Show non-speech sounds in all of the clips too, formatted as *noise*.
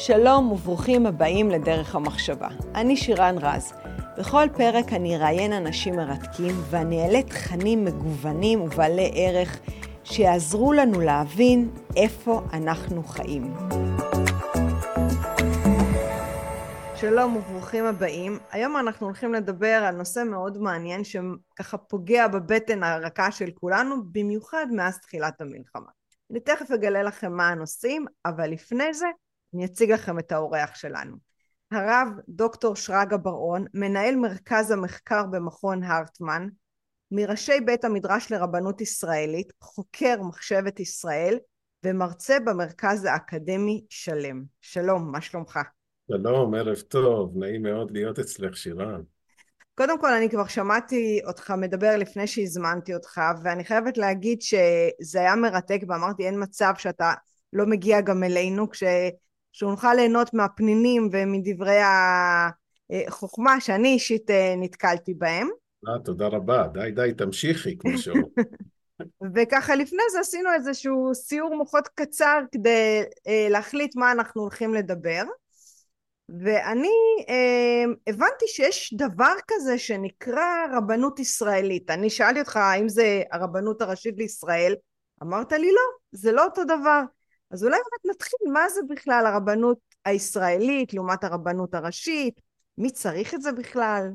שלום וברוכים הבאים לדרך המחשבה. אני שירן רז. בכל פרק אני אראיין אנשים מרתקים ואני אעלה תכנים מגוונים ובעלי ערך שיעזרו לנו להבין איפה אנחנו חיים. שלום וברוכים הבאים. היום אנחנו הולכים לדבר על נושא מאוד מעניין שככה פוגע בבטן הרכה של כולנו, במיוחד מאז תחילת המלחמה. אני תכף אגלה לכם מה הנושאים, אבל לפני זה אני אציג לכם את האורח שלנו. הרב דוקטור שרגא בר-און, מנהל מרכז המחקר במכון הרטמן, מראשי בית המדרש לרבנות ישראלית, חוקר מחשבת ישראל ומרצה במרכז האקדמי שלם. שלום, מה שלומך? שלום, ערב טוב, נעים מאוד להיות אצלך שירן. קודם כל אני כבר שמעתי אותך מדבר לפני שהזמנתי אותך ואני חייבת להגיד שזה היה מרתק ואמרתי אין מצב שאתה לא מגיע גם אלינו כש... שנוכל ליהנות מהפנינים ומדברי החוכמה שאני אישית אה, נתקלתי בהם. אה, תודה רבה, די די תמשיכי כמו *laughs* שאומרים. וככה לפני זה עשינו איזשהו סיור מוחות קצר כדי אה, להחליט מה אנחנו הולכים לדבר. ואני אה, הבנתי שיש דבר כזה שנקרא רבנות ישראלית. אני שאלתי אותך האם זה הרבנות הראשית לישראל, אמרת לי לא, זה לא אותו דבר. אז אולי באמת נתחיל, מה זה בכלל הרבנות הישראלית לעומת הרבנות הראשית? מי צריך את זה בכלל?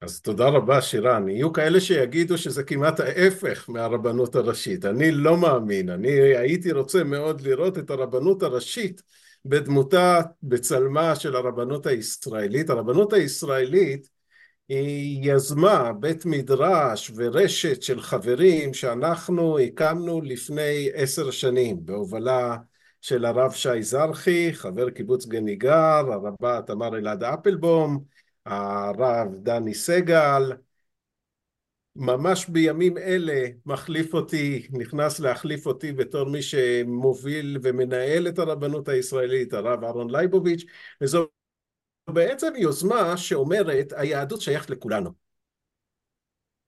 אז תודה רבה שירן. יהיו כאלה שיגידו שזה כמעט ההפך מהרבנות הראשית. אני לא מאמין. אני הייתי רוצה מאוד לראות את הרבנות הראשית בדמותה, בצלמה של הרבנות הישראלית. הרבנות הישראלית יזמה בית מדרש ורשת של חברים שאנחנו הקמנו לפני עשר שנים בהובלה של הרב שי זרחי, חבר קיבוץ גניגר, הרבה תמר אלעד אפלבום, הרב דני סגל, ממש בימים אלה מחליף אותי, נכנס להחליף אותי בתור מי שמוביל ומנהל את הרבנות הישראלית, הרב אהרון לייבוביץ', וזו בעצם יוזמה שאומרת היהדות שייכת לכולנו.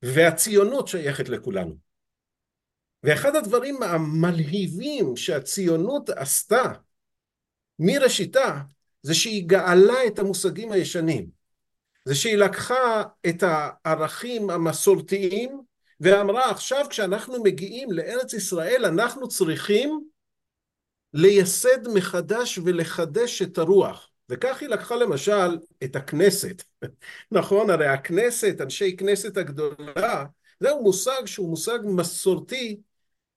והציונות שייכת לכולנו. ואחד הדברים המלהיבים שהציונות עשתה מראשיתה זה שהיא גאלה את המושגים הישנים. זה שהיא לקחה את הערכים המסורתיים ואמרה עכשיו כשאנחנו מגיעים לארץ ישראל אנחנו צריכים לייסד מחדש ולחדש את הרוח וכך היא לקחה למשל את הכנסת, *laughs* נכון? הרי הכנסת, אנשי כנסת הגדולה, זהו מושג שהוא מושג מסורתי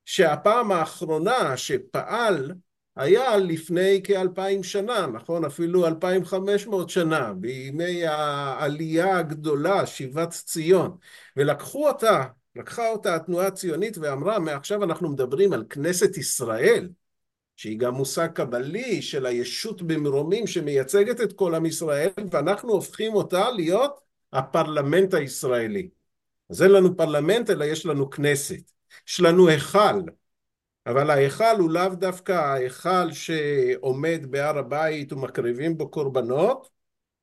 שהפעם האחרונה שפעל היה לפני כאלפיים שנה, נכון? אפילו אלפיים חמש מאות שנה, בימי העלייה הגדולה, שיבת ציון, ולקחו אותה, לקחה אותה התנועה הציונית ואמרה, מעכשיו אנחנו מדברים על כנסת ישראל, שהיא גם מושג קבלי של הישות במרומים שמייצגת את כל עם ישראל, ואנחנו הופכים אותה להיות הפרלמנט הישראלי. אז אין לנו פרלמנט, אלא יש לנו כנסת. יש לנו היכל, אבל ההיכל הוא לאו דווקא ההיכל שעומד בהר הבית ומקריבים בו קורבנות.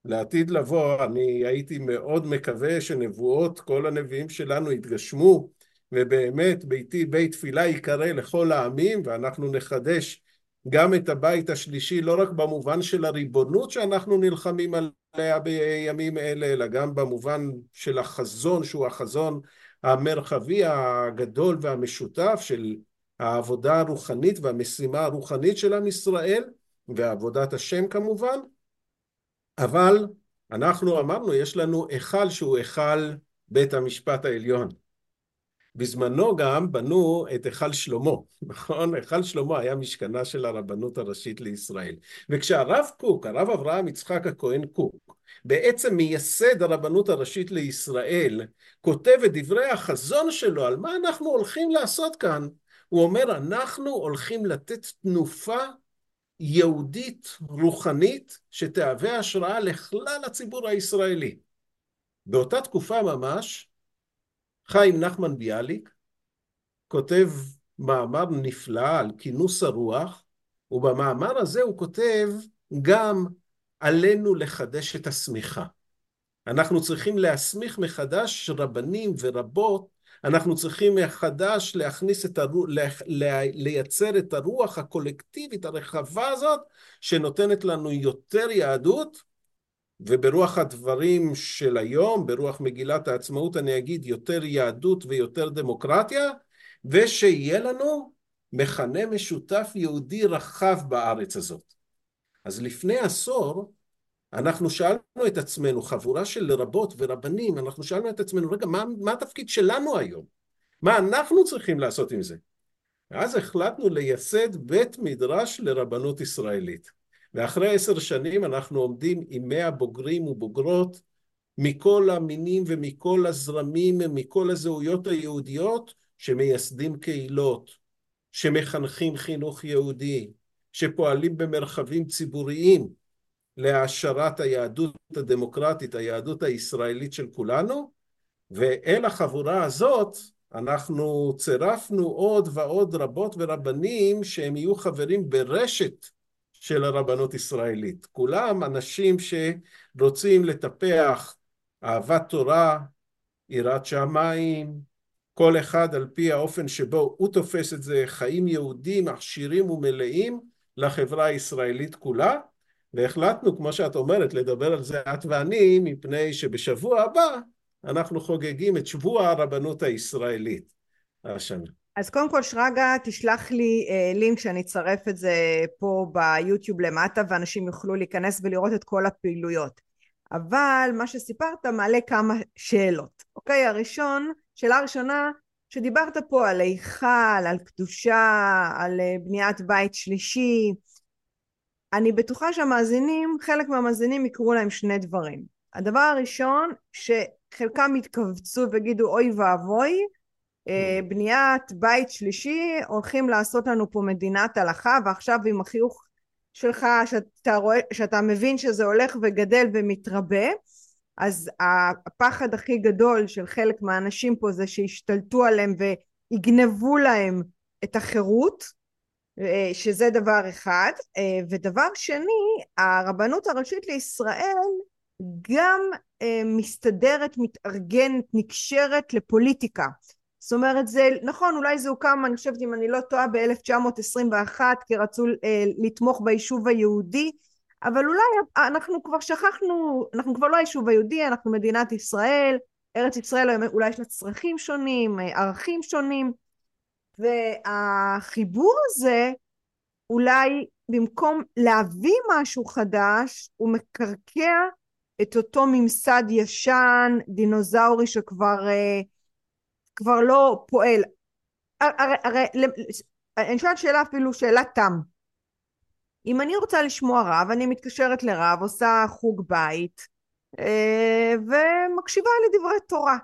לעתיד לבוא, אני הייתי מאוד מקווה שנבואות, כל הנביאים שלנו יתגשמו, ובאמת ביתי בית תפילה ייקרא לכל העמים ואנחנו נחדש גם את הבית השלישי לא רק במובן של הריבונות שאנחנו נלחמים עליה בימים אלה אלא גם במובן של החזון שהוא החזון המרחבי הגדול והמשותף של העבודה הרוחנית והמשימה הרוחנית של עם ישראל ועבודת השם כמובן. אבל אנחנו אמרנו יש לנו היכל שהוא היכל בית המשפט העליון בזמנו גם בנו את היכל שלמה, *laughs* נכון? היכל שלמה היה משכנה של הרבנות הראשית לישראל. וכשהרב קוק, הרב אברהם יצחק הכהן קוק, בעצם מייסד הרבנות הראשית לישראל, כותב את דברי החזון שלו על מה אנחנו הולכים לעשות כאן, הוא אומר אנחנו הולכים לתת תנופה יהודית רוחנית שתהווה השראה לכלל הציבור הישראלי. באותה תקופה ממש חיים נחמן ביאליק כותב מאמר נפלא על כינוס הרוח, ובמאמר הזה הוא כותב גם עלינו לחדש את השמיכה. אנחנו צריכים להסמיך מחדש רבנים ורבות אנחנו צריכים מחדש להכניס את הרוח, לייצר את הרוח הקולקטיבית הרחבה הזאת שנותנת לנו יותר יהדות וברוח הדברים של היום, ברוח מגילת העצמאות אני אגיד יותר יהדות ויותר דמוקרטיה ושיהיה לנו מכנה משותף יהודי רחב בארץ הזאת. אז לפני עשור אנחנו שאלנו את עצמנו, חבורה של רבות ורבנים, אנחנו שאלנו את עצמנו, רגע, מה, מה התפקיד שלנו היום? מה אנחנו צריכים לעשות עם זה? ואז החלטנו לייסד בית מדרש לרבנות ישראלית. ואחרי עשר שנים אנחנו עומדים עם מאה בוגרים ובוגרות מכל המינים ומכל הזרמים ומכל הזהויות היהודיות שמייסדים קהילות, שמחנכים חינוך יהודי, שפועלים במרחבים ציבוריים להעשרת היהדות הדמוקרטית, היהדות הישראלית של כולנו, ואל החבורה הזאת אנחנו צירפנו עוד ועוד רבות ורבנים שהם יהיו חברים ברשת של הרבנות ישראלית. כולם אנשים שרוצים לטפח אהבת תורה, יראת שמיים, כל אחד על פי האופן שבו הוא תופס את זה, חיים יהודים עשירים ומלאים לחברה הישראלית כולה, והחלטנו, כמו שאת אומרת, לדבר על זה את ואני, מפני שבשבוע הבא אנחנו חוגגים את שבוע הרבנות הישראלית השנה. אז קודם כל שרגא תשלח לי אה, לינק שאני אצרף את זה פה ביוטיוב למטה ואנשים יוכלו להיכנס ולראות את כל הפעילויות. אבל מה שסיפרת מעלה כמה שאלות. אוקיי, הראשון, שאלה ראשונה, שדיברת פה על היכל, על קדושה, על אה, בניית בית שלישי, אני בטוחה שהמאזינים, חלק מהמאזינים יקראו להם שני דברים. הדבר הראשון, שחלקם יתכווצו ויגידו אוי ואבוי. בניית בית שלישי, הולכים לעשות לנו פה מדינת הלכה, ועכשיו עם החיוך שלך, שאתה, רואה, שאתה מבין שזה הולך וגדל ומתרבה, אז הפחד הכי גדול של חלק מהאנשים פה זה שישתלטו עליהם ויגנבו להם את החירות, אה, שזה דבר אחד. אה, ודבר שני, הרבנות הראשית לישראל גם אה, מסתדרת, מתארגנת, נקשרת לפוליטיקה. זאת אומרת זה נכון אולי זה הוקם אני חושבת אם אני לא טועה ב-1921 כי רצו לתמוך ביישוב היהודי אבל אולי אנחנו כבר שכחנו אנחנו כבר לא היישוב היהודי אנחנו מדינת ישראל ארץ ישראל אולי יש לה צרכים שונים ערכים שונים והחיבור הזה אולי במקום להביא משהו חדש הוא מקרקע את אותו ממסד ישן דינוזאורי שכבר uh, כבר לא פועל הרי, הרי אני שואלת שאלה אפילו שאלת תם אם אני רוצה לשמוע רב אני מתקשרת לרב עושה חוג בית uh, ומקשיבה לדברי תורה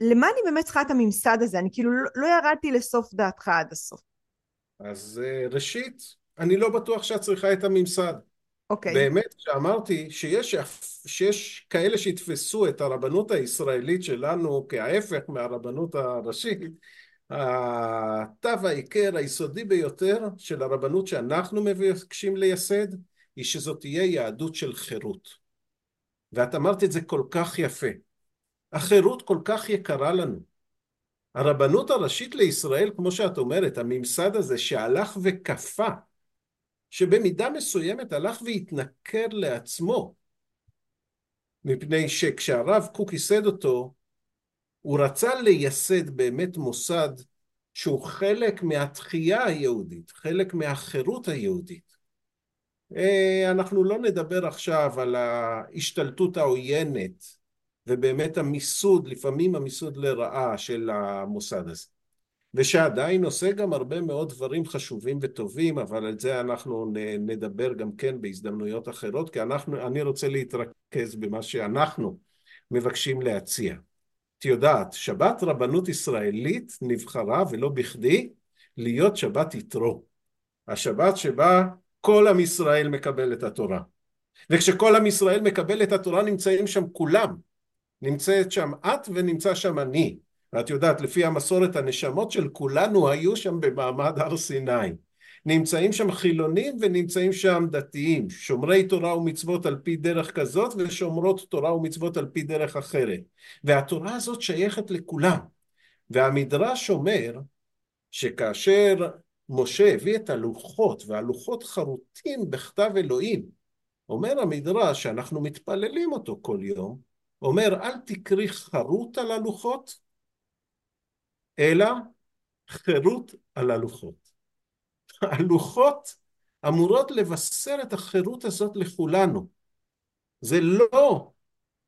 למה אני באמת צריכה את הממסד הזה? אני כאילו לא, לא ירדתי לסוף דעתך עד הסוף. אז אה, ראשית, אני לא בטוח שאת צריכה את הממסד. אוקיי. באמת, כשאמרתי שיש, שיש כאלה שיתפסו את הרבנות הישראלית שלנו כהפך מהרבנות הראשית, התו העיקר היסודי ביותר של הרבנות שאנחנו מבקשים לייסד היא שזאת תהיה יהדות של חירות. ואת אמרת את זה כל כך יפה. החירות כל כך יקרה לנו. הרבנות הראשית לישראל, כמו שאת אומרת, הממסד הזה שהלך וכפה, שבמידה מסוימת הלך והתנכר לעצמו, מפני שכשהרב קוק ייסד אותו, הוא רצה לייסד באמת מוסד שהוא חלק מהתחייה היהודית, חלק מהחירות היהודית. אה, אנחנו לא נדבר עכשיו על ההשתלטות העוינת ובאמת המיסוד, לפעמים המיסוד לרעה של המוסד הזה. ושעדיין עושה גם הרבה מאוד דברים חשובים וטובים, אבל על זה אנחנו נדבר גם כן בהזדמנויות אחרות, כי אנחנו, אני רוצה להתרכז במה שאנחנו מבקשים להציע. את יודעת, שבת רבנות ישראלית נבחרה, ולא בכדי, להיות שבת יתרו. השבת שבה כל עם ישראל מקבל את התורה. וכשכל עם ישראל מקבל את התורה נמצאים שם כולם, נמצאת שם את ונמצא שם אני. ואת יודעת, לפי המסורת הנשמות של כולנו היו שם במעמד הר סיני. נמצאים שם חילונים ונמצאים שם דתיים, שומרי תורה ומצוות על פי דרך כזאת ושומרות תורה ומצוות על פי דרך אחרת. והתורה הזאת שייכת לכולם. והמדרש אומר שכאשר משה הביא את הלוחות, והלוחות חרוטים בכתב אלוהים, אומר המדרש שאנחנו מתפללים אותו כל יום, אומר אל תקרי חרוט על הלוחות, אלא חירות על הלוחות. הלוחות אמורות לבשר את החירות הזאת לכולנו. זה לא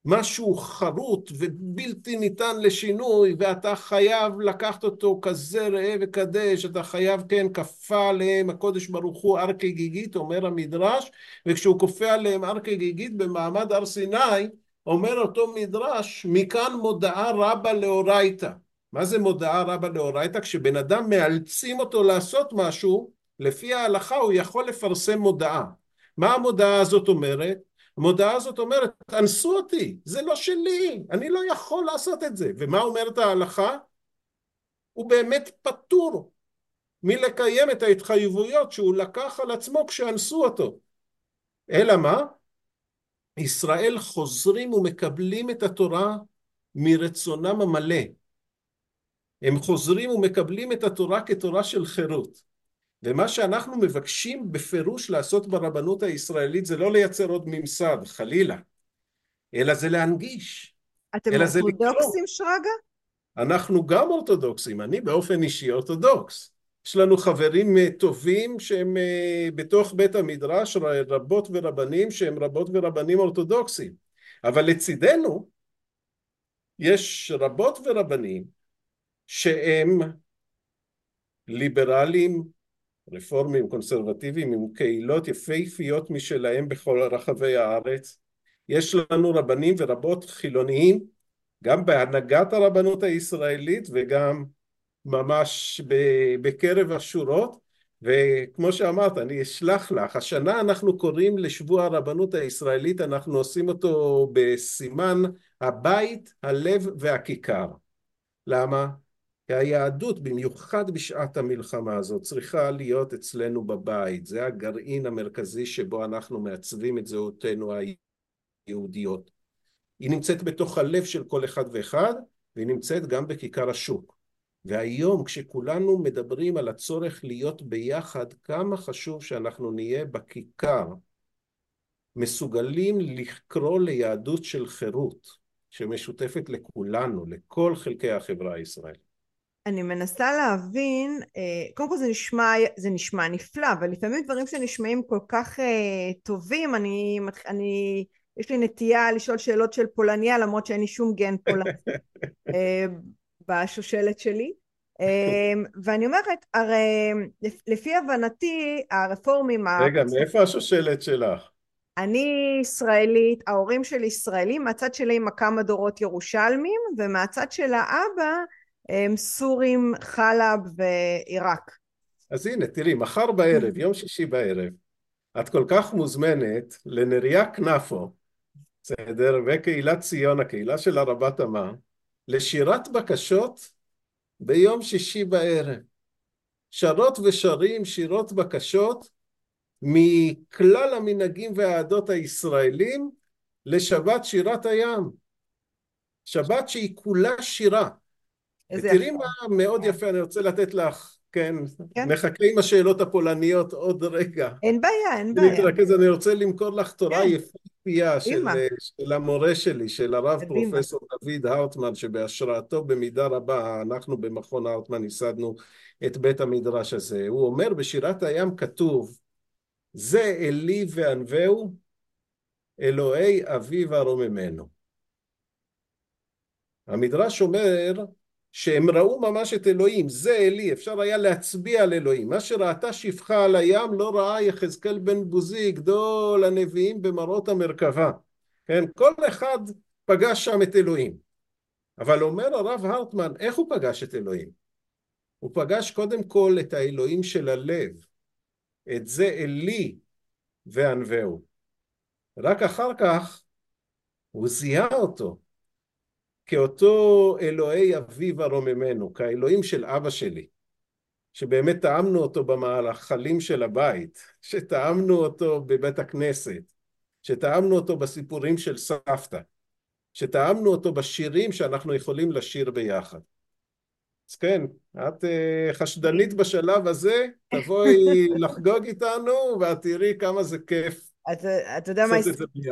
משהו חרוט ובלתי ניתן לשינוי ואתה חייב לקחת אותו כזה ראה וקדש אתה חייב כן כפה עליהם הקודש ברוך הוא הר כגיגית אומר המדרש וכשהוא כופה עליהם הר כגיגית במעמד הר סיני אומר אותו מדרש מכאן מודעה רבה לאורייתא מה זה מודעה רבה לאורייתא? כשבן אדם מאלצים אותו לעשות משהו לפי ההלכה הוא יכול לפרסם מודעה מה המודעה הזאת אומרת? המודעה הזאת אומרת, תאנסו אותי, זה לא שלי, אני לא יכול לעשות את זה. ומה אומרת ההלכה? הוא באמת פטור מלקיים את ההתחייבויות שהוא לקח על עצמו כשאנסו אותו. אלא מה? ישראל חוזרים ומקבלים את התורה מרצונם המלא. הם חוזרים ומקבלים את התורה כתורה של חירות. ומה שאנחנו מבקשים בפירוש לעשות ברבנות הישראלית זה לא לייצר עוד ממסד, חלילה, אלא זה להנגיש. אתם אורתודוקסים שרגא? אנחנו גם אורתודוקסים, אני באופן אישי אורתודוקס. יש לנו חברים טובים שהם אה, בתוך בית המדרש, רבות ורבנים שהם רבות ורבנים אורתודוקסים. אבל לצידנו יש רבות ורבנים שהם ליברלים, רפורמים קונסרבטיביים עם קהילות יפהפיות משלהם בכל רחבי הארץ. יש לנו רבנים ורבות חילוניים גם בהנהגת הרבנות הישראלית וגם ממש בקרב השורות וכמו שאמרת אני אשלח לך השנה אנחנו קוראים לשבוע הרבנות הישראלית אנחנו עושים אותו בסימן הבית הלב והכיכר למה? היהדות במיוחד בשעת המלחמה הזאת צריכה להיות אצלנו בבית. זה הגרעין המרכזי שבו אנחנו מעצבים את זהותנו היהודיות. היא נמצאת בתוך הלב של כל אחד ואחד והיא נמצאת גם בכיכר השוק. והיום כשכולנו מדברים על הצורך להיות ביחד כמה חשוב שאנחנו נהיה בכיכר. מסוגלים לקרוא ליהדות של חירות שמשותפת לכולנו, לכל חלקי החברה הישראלית אני מנסה להבין, אה, קודם כל זה נשמע, זה נשמע נפלא, אבל לפעמים דברים שנשמעים כל כך אה, טובים, אני, אני, יש לי נטייה לשאול שאלות של פולניה, למרות שאין לי שום גן פולני *laughs* אה, בשושלת שלי. ואני אומרת, הרי לפי הבנתי, הרפורמים... רגע, מאיפה השושלת שלך? אני ישראלית, ההורים שלי ישראלים, מהצד שלי עם כמה דורות ירושלמים, ומהצד של האבא סורים, חלב ועיראק. אז הנה, תראי, מחר בערב, *laughs* יום שישי בערב, את כל כך מוזמנת לנריה כנפו, בסדר, וקהילת ציון, הקהילה של הרבה תמר, לשירת בקשות ביום שישי בערב. שרות ושרים שירות בקשות מכלל המנהגים והעדות הישראלים לשבת שירת הים. שבת שהיא כולה שירה. תראי מה מאוד יפה, אני רוצה לתת לך, כן, כן, נחכה עם השאלות הפולניות עוד רגע. אין בעיה, אין בעיה. נתרכז, אני רוצה למכור לך תורה כן. יפהפייה של, של המורה שלי, של הרב פרופסור דוד הארטמן, שבהשראתו במידה רבה אנחנו במכון הארטמן ייסדנו את בית המדרש הזה. הוא אומר בשירת הים כתוב, זה אלי וענווהו, אלוהי אביו ארוממנו. המדרש אומר שהם ראו ממש את אלוהים, זה אלי, אפשר היה להצביע על אלוהים. מה שראתה שפחה על הים לא ראה יחזקאל בן בוזי, גדול הנביאים במראות המרכבה. כן, כל אחד פגש שם את אלוהים. אבל אומר הרב הרטמן, איך הוא פגש את אלוהים? הוא פגש קודם כל את האלוהים של הלב. את זה אלי וענווהו. רק אחר כך הוא זיהה אותו. כאותו אלוהי אביו הרוממנו, כאלוהים של אבא שלי, שבאמת טעמנו אותו במאכלים של הבית, שטעמנו אותו בבית הכנסת, שטעמנו אותו בסיפורים של סבתא, שטעמנו אותו בשירים שאנחנו יכולים לשיר ביחד. אז כן, את uh, חשדנית בשלב הזה, תבואי *laughs* לחגוג איתנו ואת תראי כמה זה כיף. אתה יודע מה,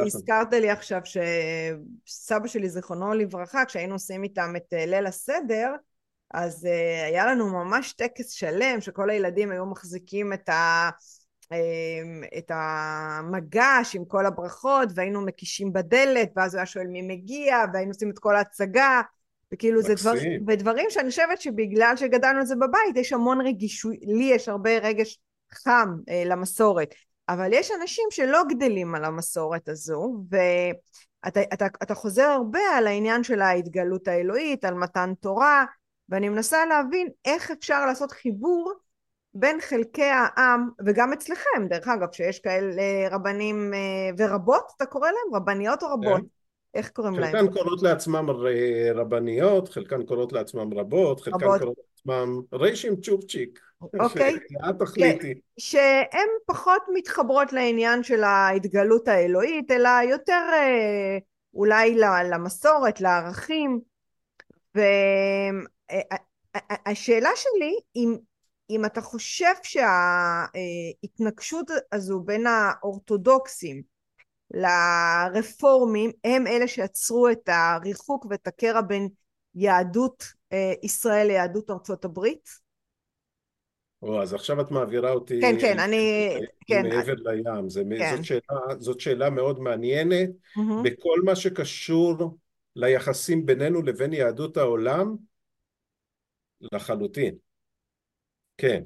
הזכרת לי עכשיו שסבא שלי זיכרונו לברכה, כשהיינו עושים איתם את אה, ליל הסדר, אז uh, היה לנו ממש טקס שלם שכל הילדים היו מחזיקים את, ה, uh, את המגש עם כל הברכות והיינו מקישים בדלת ואז הוא היה שואל מי מגיע והיינו עושים את כל ההצגה וכאילו זה דבר, ודברים שאני חושבת שבגלל שגדלנו על זה בבית יש המון רגישות, לי יש הרבה רגש חם אה, למסורת, אבל יש אנשים שלא גדלים על המסורת הזו, ואתה אתה, אתה חוזר הרבה על העניין של ההתגלות האלוהית, על מתן תורה, ואני מנסה להבין איך אפשר לעשות חיבור בין חלקי העם, וגם אצלכם, דרך אגב, שיש כאלה רבנים אה, ורבות, אתה קורא להם? רבניות או רבות? כן. איך קוראים להם? חלקן קוראות לעצמם רבניות, חלקן קוראות לעצמם רבות, חלקן רבות. קוראות לעצמם ריישים צ'ופצ'יק. אוקיי. *laughs* את תחליטי. שהן פחות מתחברות לעניין של ההתגלות האלוהית, אלא יותר אה, אולי למסורת, לערכים. והשאלה שלי, אם, אם אתה חושב שההתנגשות הזו בין האורתודוקסים לרפורמים הם אלה שיצרו את הריחוק ואת הקרע בין יהדות אה, ישראל ליהדות ארצות הברית? או, אז עכשיו את מעבירה אותי כן, כן, אני... כן. מעבר לים. זה, כן. זאת, שאלה, זאת שאלה מאוד מעניינת. Mm-hmm. בכל מה שקשור ליחסים בינינו לבין יהדות העולם, לחלוטין. כן.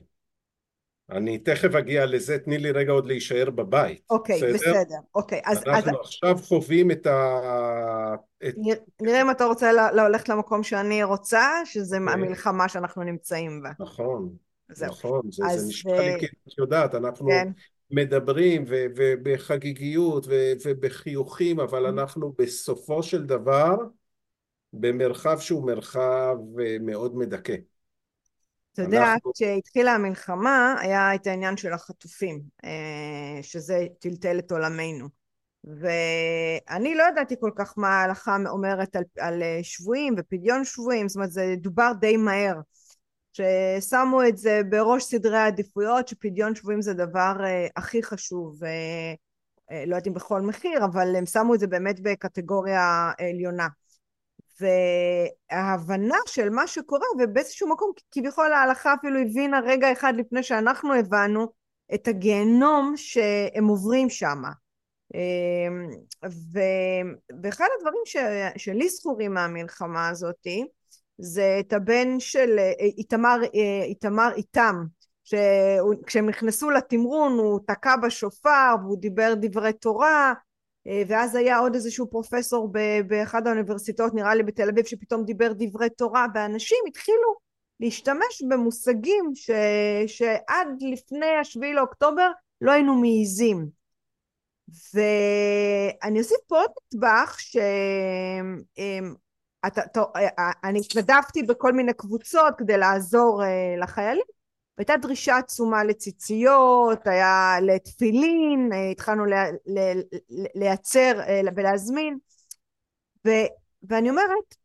אני תכף אגיע לזה, תני לי רגע עוד להישאר בבית. אוקיי, בסדר. בסדר. אוקיי, אז... אנחנו אז... עכשיו חווים את ה... את... נראה אם אתה רוצה ללכת למקום שאני רוצה, שזה כן. המלחמה שאנחנו נמצאים בה. נכון, זהו. נכון, זה, אז... זה נשמע לי כאילו, את יודעת, אנחנו כן. מדברים ו- ובחגיגיות ו- ובחיוכים, אבל mm-hmm. אנחנו בסופו של דבר במרחב שהוא מרחב אה, מאוד מדכא. אתה יודע. כשהתחילה המלחמה היה את העניין של החטופים, אה, שזה טלטל את עולמנו. ואני לא ידעתי כל כך מה ההלכה אומרת על, על אה, שבויים ופדיון שבויים, זאת אומרת זה דובר די מהר. ששמו את זה בראש סדרי העדיפויות, שפדיון שבויים זה דבר אה, הכי חשוב, לא יודעת אם בכל מחיר, אבל הם שמו את זה באמת בקטגוריה עליונה. וההבנה של מה שקורה, ובאיזשהו מקום כביכול ההלכה אפילו הבינה רגע אחד לפני שאנחנו הבנו את הגיהנום שהם עוברים שם. אמ, ואחד הדברים ש... שלי זכורים מהמלחמה הזאת זה את הבן של איתמר, איתמר איתם, שכשהם נכנסו לתמרון הוא תקע בשופר והוא דיבר דברי תורה ואז היה עוד איזשהו פרופסור באחד האוניברסיטאות נראה לי בתל אביב שפתאום דיבר דברי תורה ואנשים התחילו להשתמש במושגים ש, שעד לפני השביעי לאוקטובר לא היינו מעיזים. ואני אוסיף פה עוד נדבך שאני אה, התנדבתי בכל מיני קבוצות כדי לעזור אה, לחיילים והייתה דרישה עצומה לציציות, היה לתפילין, אה, התחלנו לייצר אה, ולהזמין, ו, ואני אומרת,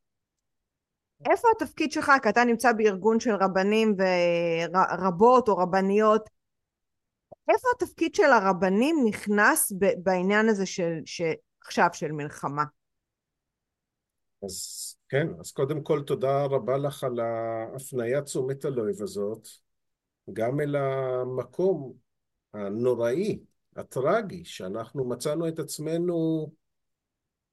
איפה התפקיד שלך, כי אתה נמצא בארגון של רבנים ורבות או רבניות, איפה התפקיד של הרבנים נכנס בעניין הזה של, עכשיו של מלחמה? אז כן, אז קודם כל תודה רבה לך על ההפניית תשומת הלב הזאת. גם אל המקום הנוראי, הטרגי, שאנחנו מצאנו את עצמנו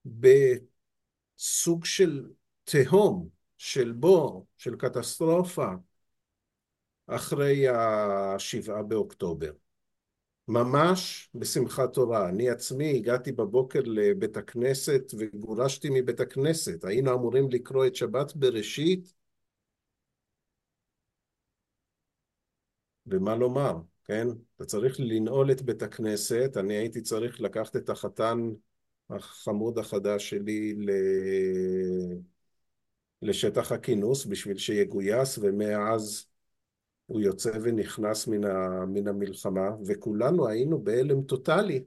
בסוג של תהום, של בור, של קטסטרופה, אחרי השבעה באוקטובר. ממש בשמחת תורה. אני עצמי הגעתי בבוקר לבית הכנסת וגורשתי מבית הכנסת. היינו אמורים לקרוא את שבת בראשית ומה לומר, כן? אתה צריך לנעול את בית הכנסת, אני הייתי צריך לקחת את החתן החמוד החדש שלי ל... לשטח הכינוס בשביל שיגויס, ומאז הוא יוצא ונכנס מן, ה... מן המלחמה, וכולנו היינו בהלם טוטאלי.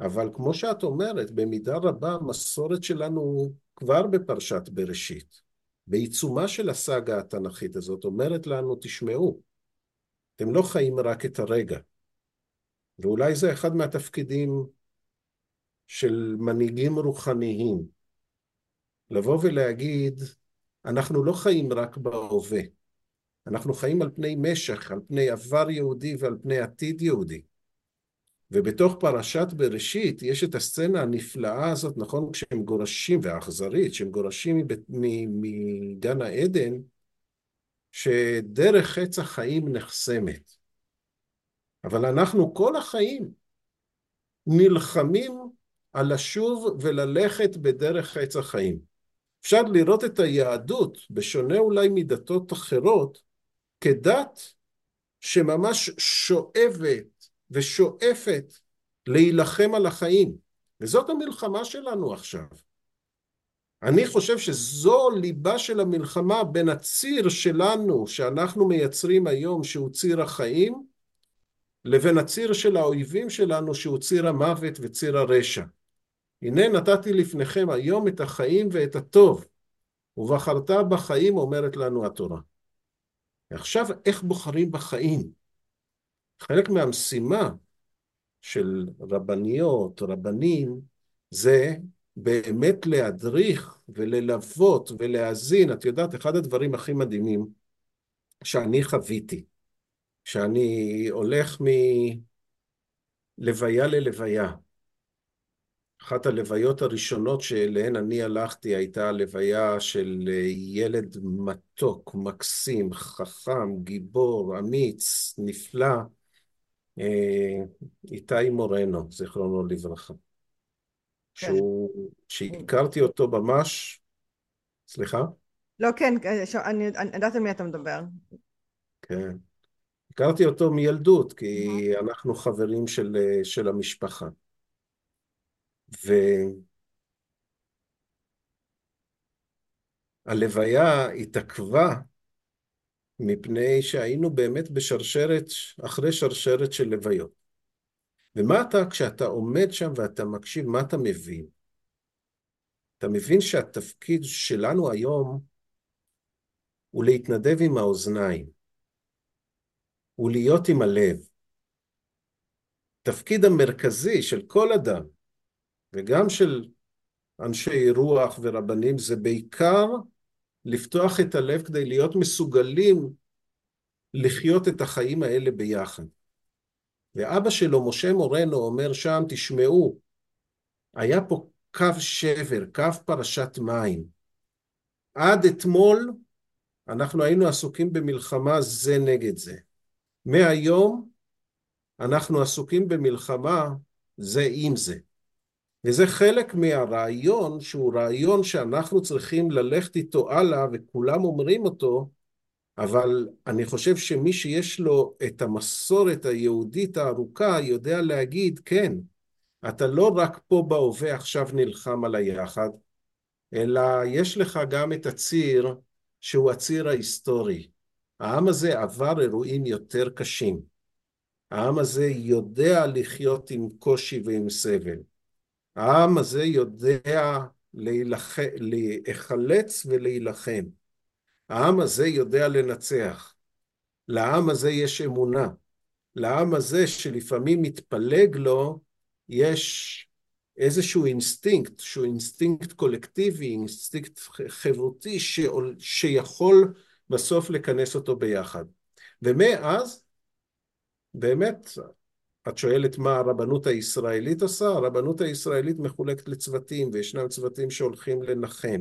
אבל כמו שאת אומרת, במידה רבה המסורת שלנו כבר בפרשת בראשית. בעיצומה של הסאגה התנ"כית הזאת, אומרת לנו, תשמעו, אתם לא חיים רק את הרגע. ואולי זה אחד מהתפקידים של מנהיגים רוחניים, לבוא ולהגיד, אנחנו לא חיים רק בהווה, אנחנו חיים על פני משך, על פני עבר יהודי ועל פני עתיד יהודי. ובתוך פרשת בראשית יש את הסצנה הנפלאה הזאת, נכון, כשהם גורשים, והאכזרית, כשהם גורשים מגן העדן, שדרך עץ החיים נחסמת. אבל אנחנו כל החיים נלחמים על לשוב וללכת בדרך עץ החיים. אפשר לראות את היהדות, בשונה אולי מדתות אחרות, כדת שממש שואבת ושואפת להילחם על החיים. וזאת המלחמה שלנו עכשיו. אני חושב שזו ליבה של המלחמה בין הציר שלנו שאנחנו מייצרים היום שהוא ציר החיים לבין הציר של האויבים שלנו שהוא ציר המוות וציר הרשע. הנה נתתי לפניכם היום את החיים ואת הטוב ובחרת בחיים אומרת לנו התורה. ועכשיו איך בוחרים בחיים? חלק מהמשימה של רבניות, רבנים, זה באמת להדריך וללוות ולהאזין. את יודעת, אחד הדברים הכי מדהימים שאני חוויתי, שאני הולך מלוויה ללוויה. אחת הלוויות הראשונות שאליהן אני הלכתי הייתה הלוויה של ילד מתוק, מקסים, חכם, גיבור, אמיץ, נפלא, אה, איתי מורנו, זיכרונו לברכה. כן. שהוא, שהכרתי אותו ממש, סליחה? לא, כן, אני יודעת על מי אתה מדבר. כן. הכרתי אותו מילדות, כי אנחנו חברים של, של המשפחה. והלוויה התעכבה מפני שהיינו באמת בשרשרת, אחרי שרשרת של לוויות. ומה אתה, כשאתה עומד שם ואתה מקשיב, מה אתה מבין? אתה מבין שהתפקיד שלנו היום הוא להתנדב עם האוזניים, הוא להיות עם הלב. תפקיד המרכזי של כל אדם, וגם של אנשי רוח ורבנים, זה בעיקר לפתוח את הלב כדי להיות מסוגלים לחיות את החיים האלה ביחד. ואבא שלו, משה מורנו, אומר שם, תשמעו, היה פה קו שבר, קו פרשת מים. עד אתמול אנחנו היינו עסוקים במלחמה זה נגד זה. מהיום אנחנו עסוקים במלחמה זה עם זה. וזה חלק מהרעיון שהוא רעיון שאנחנו צריכים ללכת איתו הלאה וכולם אומרים אותו אבל אני חושב שמי שיש לו את המסורת היהודית הארוכה יודע להגיד כן אתה לא רק פה בהווה עכשיו נלחם על היחד אלא יש לך גם את הציר שהוא הציר ההיסטורי. העם הזה עבר אירועים יותר קשים. העם הזה יודע לחיות עם קושי ועם סבל. העם הזה יודע להיחלץ ולהילחם. העם הזה יודע לנצח. לעם הזה יש אמונה. לעם הזה שלפעמים מתפלג לו, יש איזשהו אינסטינקט, שהוא אינסטינקט קולקטיבי, אינסטינקט חברותי, שיכול בסוף לכנס אותו ביחד. ומאז, באמת, את שואלת מה הרבנות הישראלית עושה? הרבנות הישראלית מחולקת לצוותים, וישנם צוותים שהולכים לנחם,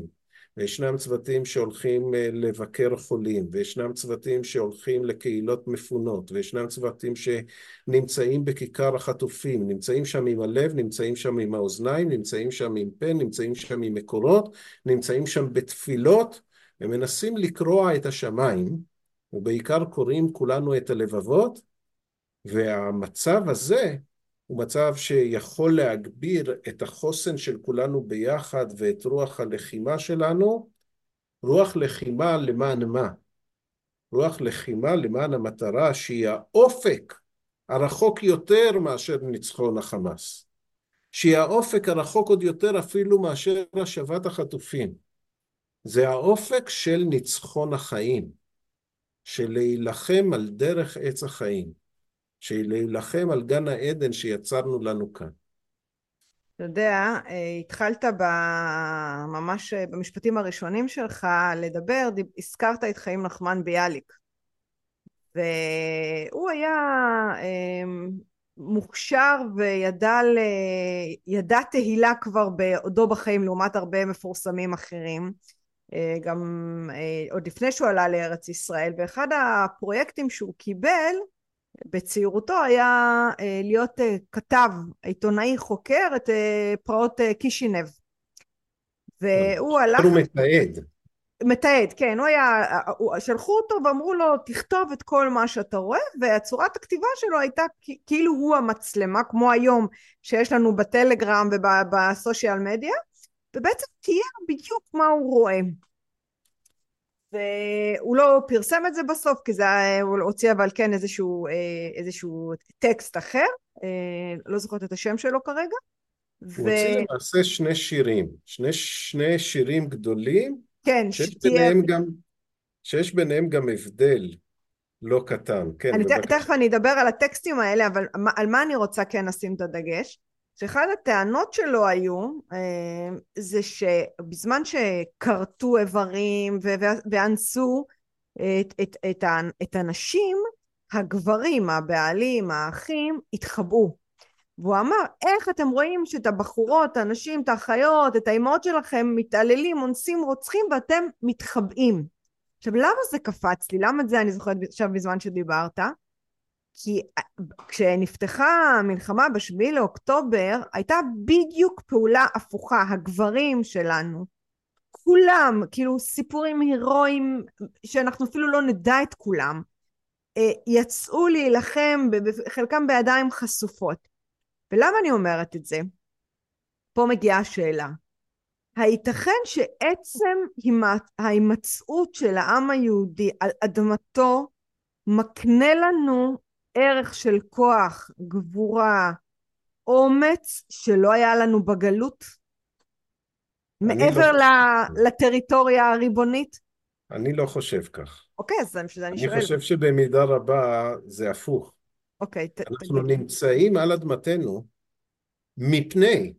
וישנם צוותים שהולכים אה, לבקר חולים, וישנם צוותים שהולכים לקהילות מפונות, וישנם צוותים שנמצאים בכיכר החטופים, נמצאים שם עם הלב, נמצאים שם עם האוזניים, נמצאים שם עם פן, נמצאים שם עם מקורות, נמצאים שם בתפילות, ומנסים לקרוע את השמיים, ובעיקר קוראים כולנו את הלבבות, והמצב הזה הוא מצב שיכול להגביר את החוסן של כולנו ביחד ואת רוח הלחימה שלנו, רוח לחימה למען מה? רוח לחימה למען המטרה שהיא האופק הרחוק יותר מאשר ניצחון החמאס, שהיא האופק הרחוק עוד יותר אפילו מאשר השבת החטופים. זה האופק של ניצחון החיים, של להילחם על דרך עץ החיים, להילחם על גן העדן שיצרנו לנו כאן. אתה יודע, התחלת ב... ממש במשפטים הראשונים שלך לדבר, הזכרת את חיים נחמן ביאליק. והוא היה אמ, מוכשר וידע ל... ידע תהילה כבר בעודו בחיים לעומת הרבה מפורסמים אחרים. אה, גם אה, עוד לפני שהוא עלה לארץ ישראל, ואחד הפרויקטים שהוא קיבל בצעירותו היה אה, להיות כתב, עיתונאי חוקר את פרעות קישינב. והוא הלך... הוא מתעד. מתעד, כן, הוא היה, שלחו אותו ואמרו לו תכתוב את כל מה שאתה רואה והצורת הכתיבה שלו הייתה כאילו הוא המצלמה כמו היום שיש לנו בטלגרם ובסושיאל מדיה ובעצם תהיה בדיוק מה הוא רואה והוא לא פרסם את זה בסוף כי זה היה, הוא הוציא אבל כן איזשהו, אה, איזשהו טקסט אחר אה, לא זוכרת את השם שלו כרגע הוא ו... הוציא למעשה שני שירים שני, שני שירים גדולים כן, שיש שתהיה... ביניהם גם, שיש ביניהם גם הבדל לא קטן, כן. אני תכף אני אדבר על הטקסטים האלה, אבל על מה אני רוצה כן לשים את הדגש? שאחד הטענות שלו היו, אה, זה שבזמן שכרתו איברים ואנסו את, את, את, את הנשים, הגברים, הבעלים, האחים, התחבאו. והוא אמר, איך אתם רואים שאת הבחורות, הנשים, את האחיות, את האימהות שלכם מתעללים, אונסים, רוצחים ואתם מתחבאים. עכשיו למה זה קפץ לי? למה את זה אני זוכרת עכשיו בזמן שדיברת? כי אה, כשנפתחה המלחמה בשביעי לאוקטובר הייתה בדיוק פעולה הפוכה, הגברים שלנו, כולם, כאילו סיפורים הירואיים שאנחנו אפילו לא נדע את כולם, אה, יצאו להילחם, חלקם בידיים חשופות. ולמה אני אומרת את זה? פה מגיעה השאלה. הייתכן שעצם ההימצאות של העם היהודי על אדמתו מקנה לנו ערך של כוח, גבורה, אומץ שלא היה לנו בגלות? מעבר לא לטריטוריה הריבונית? אני לא חושב כך. אוקיי, אז זה אני שואל. אני חושב שבמידה רבה זה הפוך. אוקיי, ת, אנחנו תגיד. נמצאים על אדמתנו מפני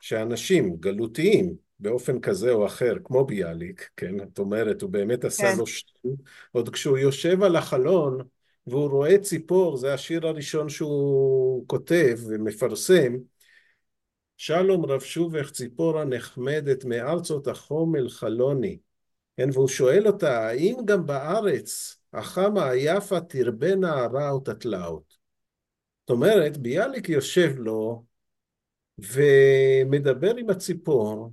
שאנשים גלותיים באופן כזה או אחר, כמו ביאליק, כן, את אומרת, הוא באמת עשה כן. לו שטות, עוד כשהוא יושב על החלון והוא רואה ציפור, זה השיר הראשון שהוא כותב ומפרסם, שלום רב שובך ציפורה נחמדת מארצות החום אל חלוני, כן, והוא שואל אותה, האם גם בארץ החמה היפה תרבה נערה ותתלאות? זאת אומרת, ביאליק יושב לו ומדבר עם הציפור,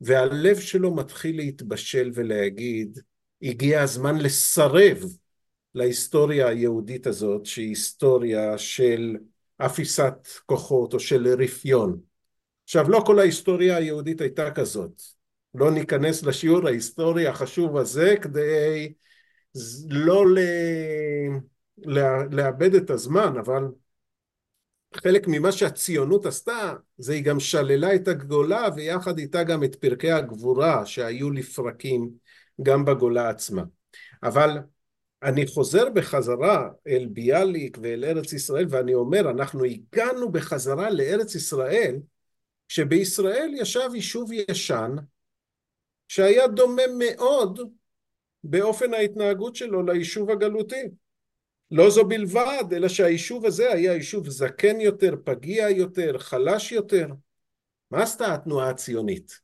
והלב שלו מתחיל להתבשל ולהגיד, הגיע הזמן לסרב להיסטוריה היהודית הזאת, שהיא היסטוריה של אפיסת כוחות או של רפיון. עכשיו, לא כל ההיסטוריה היהודית הייתה כזאת. לא ניכנס לשיעור ההיסטורי החשוב הזה כדי לא ל... לאבד את הזמן, אבל חלק ממה שהציונות עשתה זה היא גם שללה את הגולה ויחד איתה גם את פרקי הגבורה שהיו לפרקים גם בגולה עצמה. אבל אני חוזר בחזרה אל ביאליק ואל ארץ ישראל ואני אומר אנחנו הגענו בחזרה לארץ ישראל כשבישראל ישב יישוב ישן שהיה דומה מאוד באופן ההתנהגות שלו ליישוב הגלותי. לא זו בלבד, אלא שהיישוב הזה היה יישוב זקן יותר, פגיע יותר, חלש יותר. מה עשתה התנועה הציונית?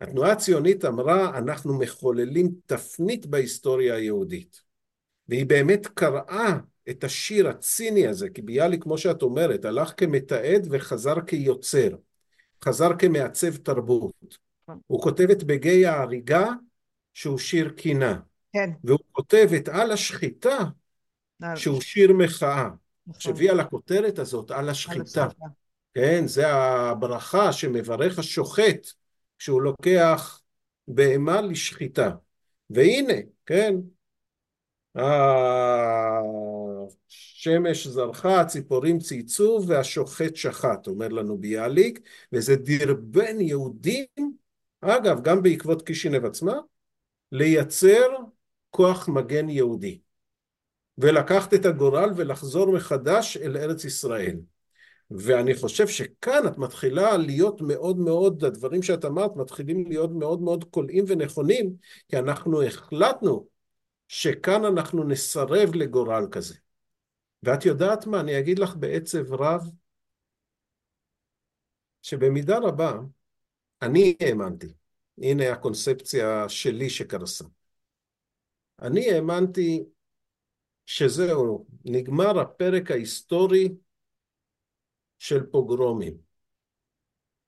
התנועה הציונית אמרה, אנחנו מחוללים תפנית בהיסטוריה היהודית. והיא באמת קראה את השיר הציני הזה, כי ביאליק, כמו שאת אומרת, הלך כמתעד וחזר כיוצר. חזר כמעצב תרבות. הוא כותב את בגיא ההריגה, שהוא שיר קינה. כן. והוא כותב את על השחיטה, שהוא שיר מחאה, נכון. שהביא על הכותרת הזאת, על השחיטה. כן, זה הברכה שמברך השוחט כשהוא לוקח בהמה לשחיטה. והנה, כן, השמש זרחה, הציפורים צייצו והשוחט שחט, אומר לנו ביאליק, וזה דרבן יהודים אגב, גם בעקבות קישינב עצמה, לייצר כוח מגן יהודי, ולקחת את הגורל ולחזור מחדש אל ארץ ישראל. ואני חושב שכאן את מתחילה להיות מאוד מאוד, הדברים שאת אמרת מתחילים להיות מאוד מאוד קולעים ונכונים, כי אנחנו החלטנו שכאן אנחנו נסרב לגורל כזה. ואת יודעת מה, אני אגיד לך בעצב רב, שבמידה רבה אני האמנתי, הנה הקונספציה שלי שקרסה. אני האמנתי שזהו, נגמר הפרק ההיסטורי של פוגרומים,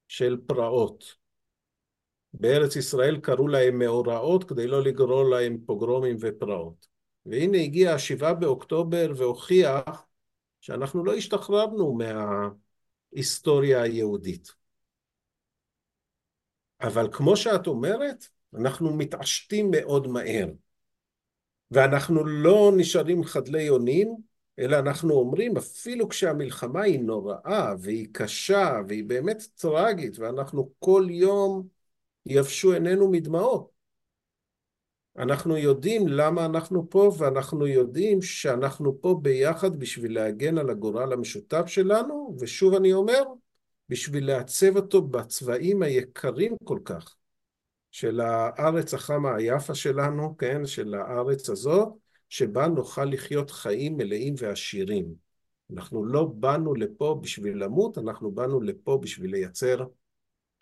של פרעות. בארץ ישראל קראו להם מאורעות כדי לא לגרור להם פוגרומים ופרעות. והנה הגיע השבעה באוקטובר והוכיח שאנחנו לא השתחררנו מההיסטוריה היהודית. אבל כמו שאת אומרת, אנחנו מתעשתים מאוד מהר. ואנחנו לא נשארים חדלי אונים, אלא אנחנו אומרים, אפילו כשהמלחמה היא נוראה והיא קשה והיא באמת טרגית, ואנחנו כל יום יבשו עינינו מדמעות. אנחנו יודעים למה אנחנו פה, ואנחנו יודעים שאנחנו פה ביחד בשביל להגן על הגורל המשותף שלנו, ושוב אני אומר, בשביל לעצב אותו בצבעים היקרים כל כך של הארץ החמה היפה שלנו, כן, של הארץ הזאת, שבה נוכל לחיות חיים מלאים ועשירים. אנחנו לא באנו לפה בשביל למות, אנחנו באנו לפה בשביל לייצר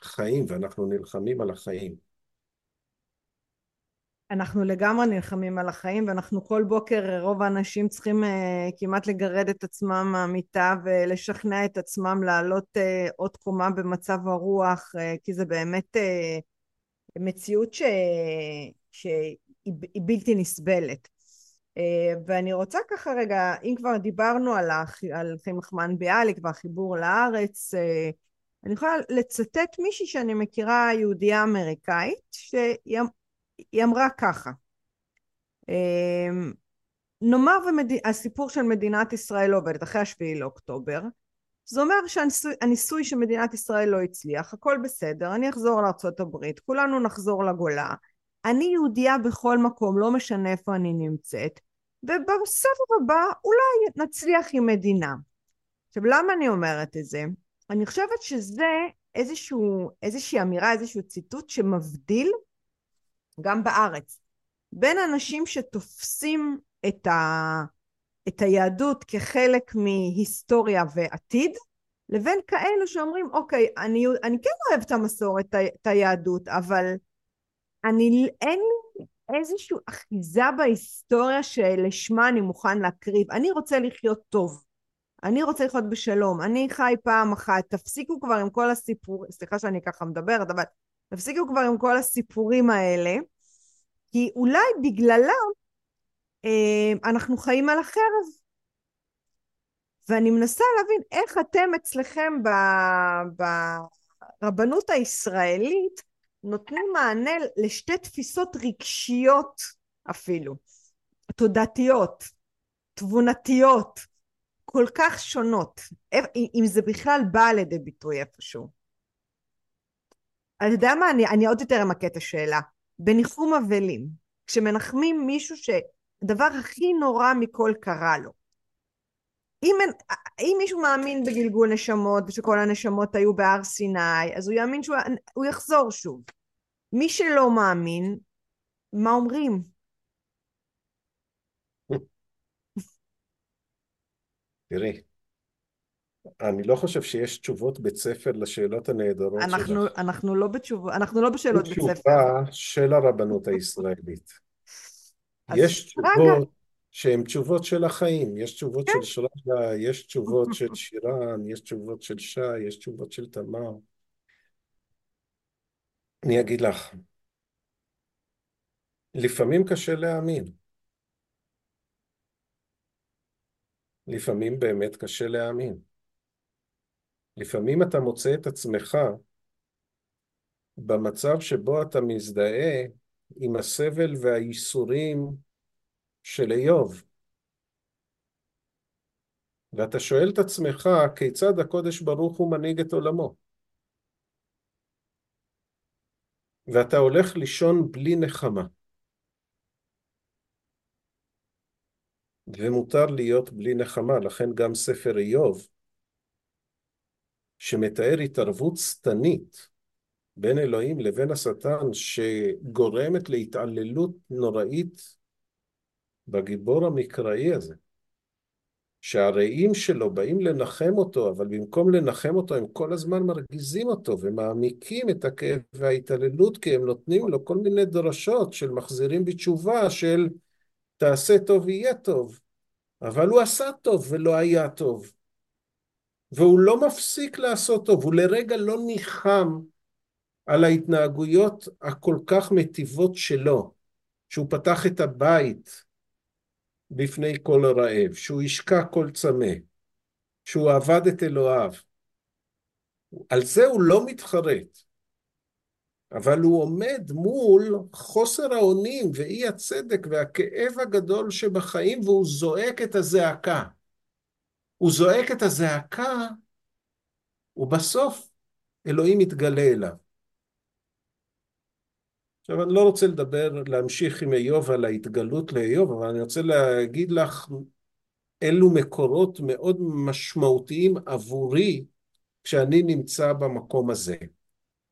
חיים, ואנחנו נלחמים על החיים. אנחנו לגמרי נלחמים על החיים ואנחנו כל בוקר רוב האנשים צריכים uh, כמעט לגרד את עצמם מהמיטה ולשכנע את עצמם לעלות uh, עוד קומה במצב הרוח uh, כי זה באמת uh, מציאות ש... שהיא בלתי נסבלת. Uh, ואני רוצה ככה רגע, אם כבר דיברנו על, הח... על חיים נחמן ביאליק והחיבור לארץ, uh, אני יכולה לצטט מישהי שאני מכירה, יהודייה אמריקאית, שהיא היא אמרה ככה, אמ, נאמר והסיפור של מדינת ישראל לא עובדת אחרי השביעי לאוקטובר, זה אומר שהניסוי של מדינת ישראל לא הצליח, הכל בסדר, אני אחזור לארה"ב, כולנו נחזור לגולה, אני יהודייה בכל מקום, לא משנה איפה אני נמצאת, ובסבב הבא אולי נצליח עם מדינה. עכשיו למה אני אומרת את זה? אני חושבת שזה איזשהו, איזושהי אמירה, איזשהו ציטוט שמבדיל גם בארץ, בין אנשים שתופסים את, ה, את היהדות כחלק מהיסטוריה ועתיד, לבין כאלו שאומרים, אוקיי, אני, אני כן אוהב את המסורת, את היהדות, אבל אני, אין לי איזושהי אחיזה בהיסטוריה שלשמה אני מוכן להקריב. אני רוצה לחיות טוב. אני רוצה לחיות בשלום. אני חי פעם אחת. תפסיקו כבר עם כל הסיפור, סליחה שאני ככה מדברת, אבל תפסיקו כבר עם כל הסיפורים האלה, כי אולי בגללם אה, אנחנו חיים על החרב. ואני מנסה להבין איך אתם אצלכם ברבנות הישראלית נותנים מענה לשתי תפיסות רגשיות אפילו, תודעתיות, תבונתיות, כל כך שונות, אם זה בכלל בא לידי ביטוי איפשהו. אתה יודע מה, אני, אני עוד יותר אמקד את השאלה. בניחום אבלים, כשמנחמים מישהו שהדבר הכי נורא מכל קרה לו. אם, אם מישהו מאמין בגלגול נשמות ושכל הנשמות היו בהר סיני, אז הוא יאמין שהוא יחזור שוב. מי שלא מאמין, מה אומרים? תראי, אני לא חושב שיש תשובות בית ספר לשאלות הנהדרות אנחנו, שלך. אנחנו לא, בתשוב... אנחנו לא בשאלות בית ספר. תשובה של הרבנות הישראלית. *laughs* יש תשובות רגע. שהן תשובות של החיים, יש תשובות כן. של שרגא, יש תשובות של *laughs* שירן, יש תשובות של שי, יש תשובות של תמר. אני אגיד לך, לפעמים קשה להאמין. לפעמים באמת קשה להאמין. לפעמים אתה מוצא את עצמך במצב שבו אתה מזדהה עם הסבל והייסורים של איוב. ואתה שואל את עצמך כיצד הקודש ברוך הוא מנהיג את עולמו. ואתה הולך לישון בלי נחמה. ומותר להיות בלי נחמה, לכן גם ספר איוב, שמתאר התערבות שטנית בין אלוהים לבין השטן, שגורמת להתעללות נוראית בגיבור המקראי הזה. שהרעים שלו באים לנחם אותו, אבל במקום לנחם אותו הם כל הזמן מרגיזים אותו ומעמיקים את הכאב וההתעללות כי הם נותנים לו כל מיני דרשות של מחזירים בתשובה של תעשה טוב יהיה טוב, אבל הוא עשה טוב ולא היה טוב. והוא לא מפסיק לעשות טוב, הוא לרגע לא ניחם על ההתנהגויות הכל כך מטיבות שלו, שהוא פתח את הבית בפני כל הרעב, שהוא השקע כל צמא, שהוא עבד את אלוהיו. על זה הוא לא מתחרט, אבל הוא עומד מול חוסר האונים ואי הצדק והכאב הגדול שבחיים והוא זועק את הזעקה. הוא זועק את הזעקה ובסוף אלוהים מתגלה אליו. עכשיו אני לא רוצה לדבר, להמשיך עם איוב על ההתגלות לאיוב, אבל אני רוצה להגיד לך אילו מקורות מאוד משמעותיים עבורי כשאני נמצא במקום הזה.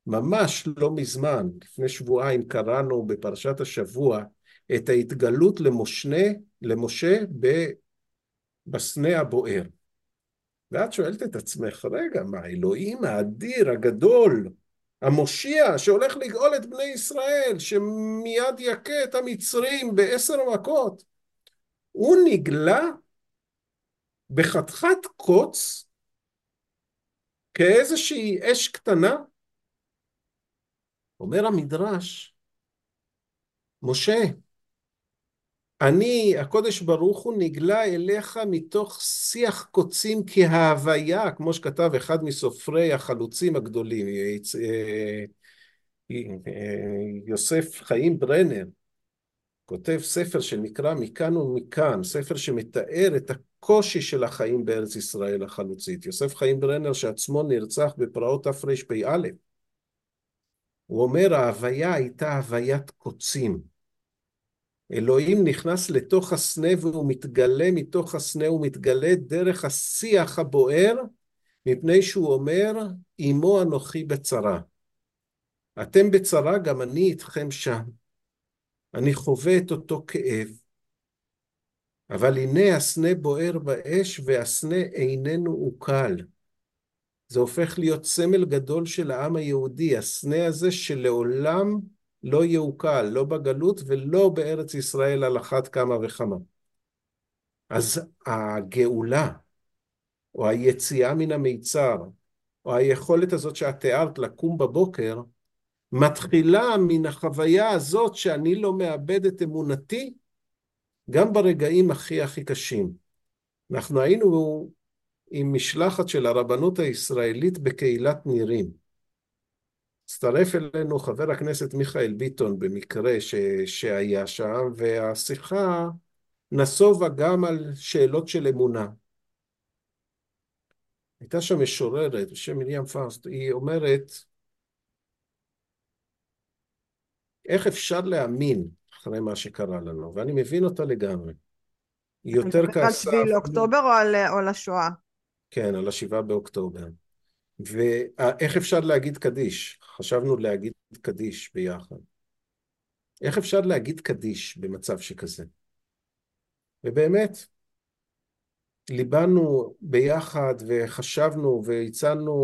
ממש לא מזמן, לפני שבועיים קראנו בפרשת השבוע את ההתגלות למושנה, למשה בסנה הבוער. ואת שואלת את עצמך, רגע, מה, האלוהים האדיר, הגדול, המושיע שהולך לגאול את בני ישראל, שמיד יכה את המצרים בעשר מכות, הוא נגלה בחתיכת קוץ כאיזושהי אש קטנה? אומר המדרש, משה, אני, הקודש ברוך הוא, נגלה אליך מתוך שיח קוצים כהוויה, כמו שכתב אחד מסופרי החלוצים הגדולים, אה, אה, יוסף חיים ברנר, כותב ספר שנקרא מכאן ומכאן, ספר שמתאר את הקושי של החיים בארץ ישראל החלוצית. יוסף חיים ברנר שעצמו נרצח בפרעות תרפ"א. הוא אומר ההוויה הייתה הוויית קוצים. אלוהים נכנס לתוך הסנה והוא מתגלה מתוך הסנה, הוא מתגלה דרך השיח הבוער, מפני שהוא אומר, עמו אנוכי בצרה. אתם בצרה, גם אני איתכם שם. אני חווה את אותו כאב. אבל הנה הסנה בוער באש והסנה איננו עוקל. זה הופך להיות סמל גדול של העם היהודי, הסנה הזה שלעולם לא יעוקל, לא בגלות ולא בארץ ישראל על אחת כמה וכמה. אז הגאולה, או היציאה מן המיצר, או היכולת הזאת שאת תיארת לקום בבוקר, מתחילה מן החוויה הזאת שאני לא מאבד את אמונתי, גם ברגעים הכי הכי קשים. אנחנו היינו עם משלחת של הרבנות הישראלית בקהילת נירים. הצטרף אלינו חבר הכנסת מיכאל ביטון במקרה ש... שהיה שם, והשיחה נסובה גם על שאלות של אמונה. הייתה שם משוררת בשם מרים פרסט, היא אומרת, איך אפשר להאמין אחרי מה שקרה לנו? ואני מבין אותה לגמרי. היא יותר כעסה... על שביעי לאוקטובר או על, או על השואה? כן, על השבעה באוקטובר. ואיך אפשר להגיד קדיש? חשבנו להגיד קדיש ביחד. איך אפשר להגיד קדיש במצב שכזה? ובאמת, ליבנו ביחד וחשבנו והצענו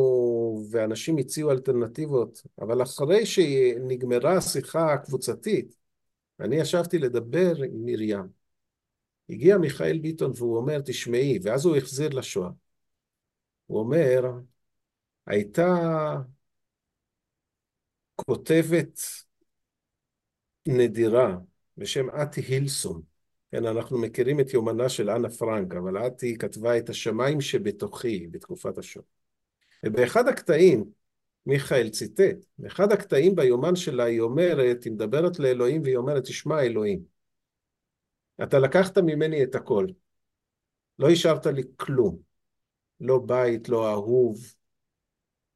ואנשים הציעו אלטרנטיבות, אבל אחרי שנגמרה השיחה הקבוצתית, אני ישבתי לדבר עם מרים. הגיע מיכאל ביטון והוא אומר, תשמעי, ואז הוא החזיר לשואה. הוא אומר, הייתה כותבת נדירה בשם אתי הילסון. כן, אנחנו מכירים את יומנה של אנה פרנק, אבל אתי כתבה את השמיים שבתוכי בתקופת השואה. ובאחד הקטעים, מיכאל ציטט, באחד הקטעים ביומן שלה היא אומרת, היא מדברת לאלוהים והיא אומרת, תשמע אלוהים, אתה לקחת ממני את הכל, לא השארת לי כלום, לא בית, לא אהוב,